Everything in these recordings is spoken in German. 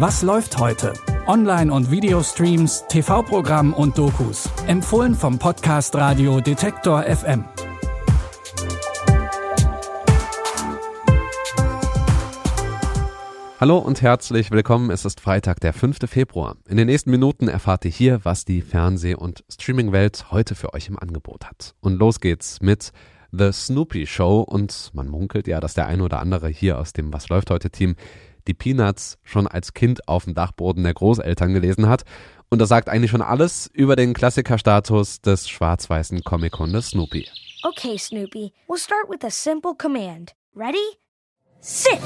Was läuft heute? Online- und Videostreams, TV-Programm und Dokus. Empfohlen vom Podcast Radio Detektor FM. Hallo und herzlich willkommen. Es ist Freitag, der 5. Februar. In den nächsten Minuten erfahrt ihr hier, was die Fernseh- und Streamingwelt heute für euch im Angebot hat. Und los geht's mit The Snoopy Show und man munkelt ja, dass der ein oder andere hier aus dem Was läuft heute Team die Peanuts schon als Kind auf dem Dachboden der Großeltern gelesen hat. Und das sagt eigentlich schon alles über den Klassikerstatus des schwarz-weißen Comic-Hundes Snoopy. Okay, Snoopy, we'll start with a simple command. Ready? Sit!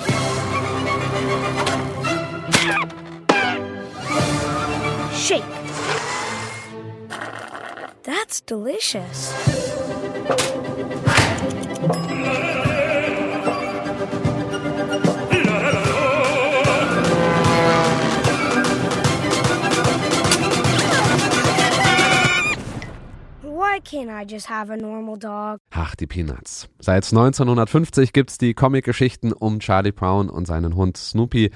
Shake. That's delicious. Ach, die Peanuts. Seit 1950 gibt's die Comicgeschichten um Charlie Brown und seinen Hund Snoopy,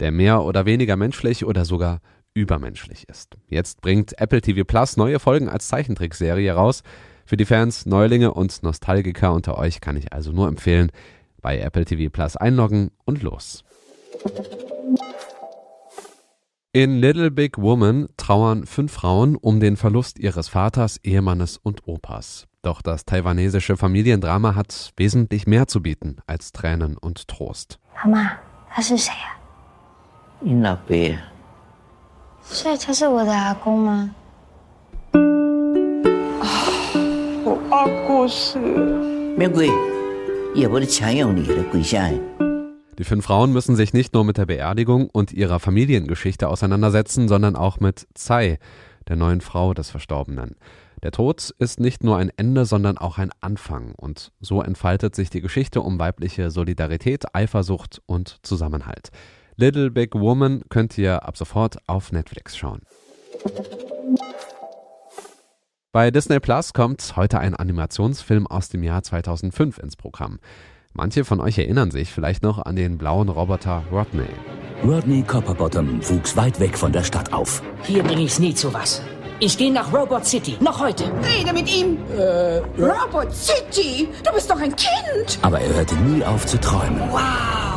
der mehr oder weniger menschlich oder sogar übermenschlich ist. Jetzt bringt Apple TV Plus neue Folgen als Zeichentrickserie raus. Für die Fans, Neulinge und Nostalgiker unter euch kann ich also nur empfehlen, bei Apple TV Plus einloggen und los. In Little Big Woman trauern fünf Frauen um den Verlust ihres Vaters, Ehemannes und Opas. Doch das taiwanesische Familiendrama hat wesentlich mehr zu bieten als Tränen und Trost. 妈妈，他是谁啊？你老爸所以他是我的阿公吗？我阿过世了。免贵，也不得强用你的跪下。 Die fünf Frauen müssen sich nicht nur mit der Beerdigung und ihrer Familiengeschichte auseinandersetzen, sondern auch mit Tsai, der neuen Frau des Verstorbenen. Der Tod ist nicht nur ein Ende, sondern auch ein Anfang. Und so entfaltet sich die Geschichte um weibliche Solidarität, Eifersucht und Zusammenhalt. Little Big Woman könnt ihr ab sofort auf Netflix schauen. Bei Disney Plus kommt heute ein Animationsfilm aus dem Jahr 2005 ins Programm. Manche von euch erinnern sich vielleicht noch an den blauen Roboter Rodney. Rodney Copperbottom wuchs weit weg von der Stadt auf. Hier bringe ich's nie zu was. Ich gehe nach Robot City, noch heute. Rede mit ihm. Äh, Robot City, du bist doch ein Kind. Aber er hörte nie auf zu träumen. Wow.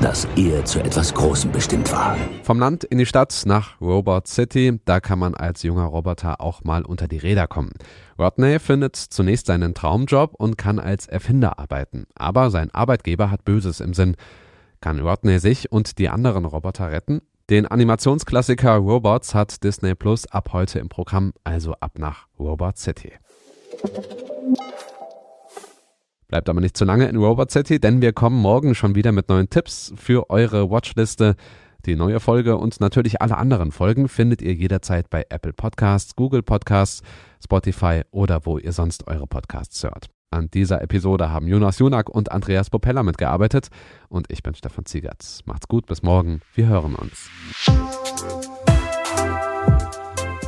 Dass er zu etwas Großem bestimmt war. Vom Land in die Stadt nach Robot City, da kann man als junger Roboter auch mal unter die Räder kommen. Rodney findet zunächst seinen Traumjob und kann als Erfinder arbeiten. Aber sein Arbeitgeber hat Böses im Sinn. Kann Rodney sich und die anderen Roboter retten? Den Animationsklassiker Robots hat Disney Plus ab heute im Programm, also ab nach Robot City. Bleibt aber nicht zu lange in Robot City, denn wir kommen morgen schon wieder mit neuen Tipps für eure Watchliste. Die neue Folge und natürlich alle anderen Folgen findet ihr jederzeit bei Apple Podcasts, Google Podcasts, Spotify oder wo ihr sonst eure Podcasts hört. An dieser Episode haben Jonas Junak und Andreas Popella mitgearbeitet und ich bin Stefan Ziegertz. Macht's gut, bis morgen. Wir hören uns.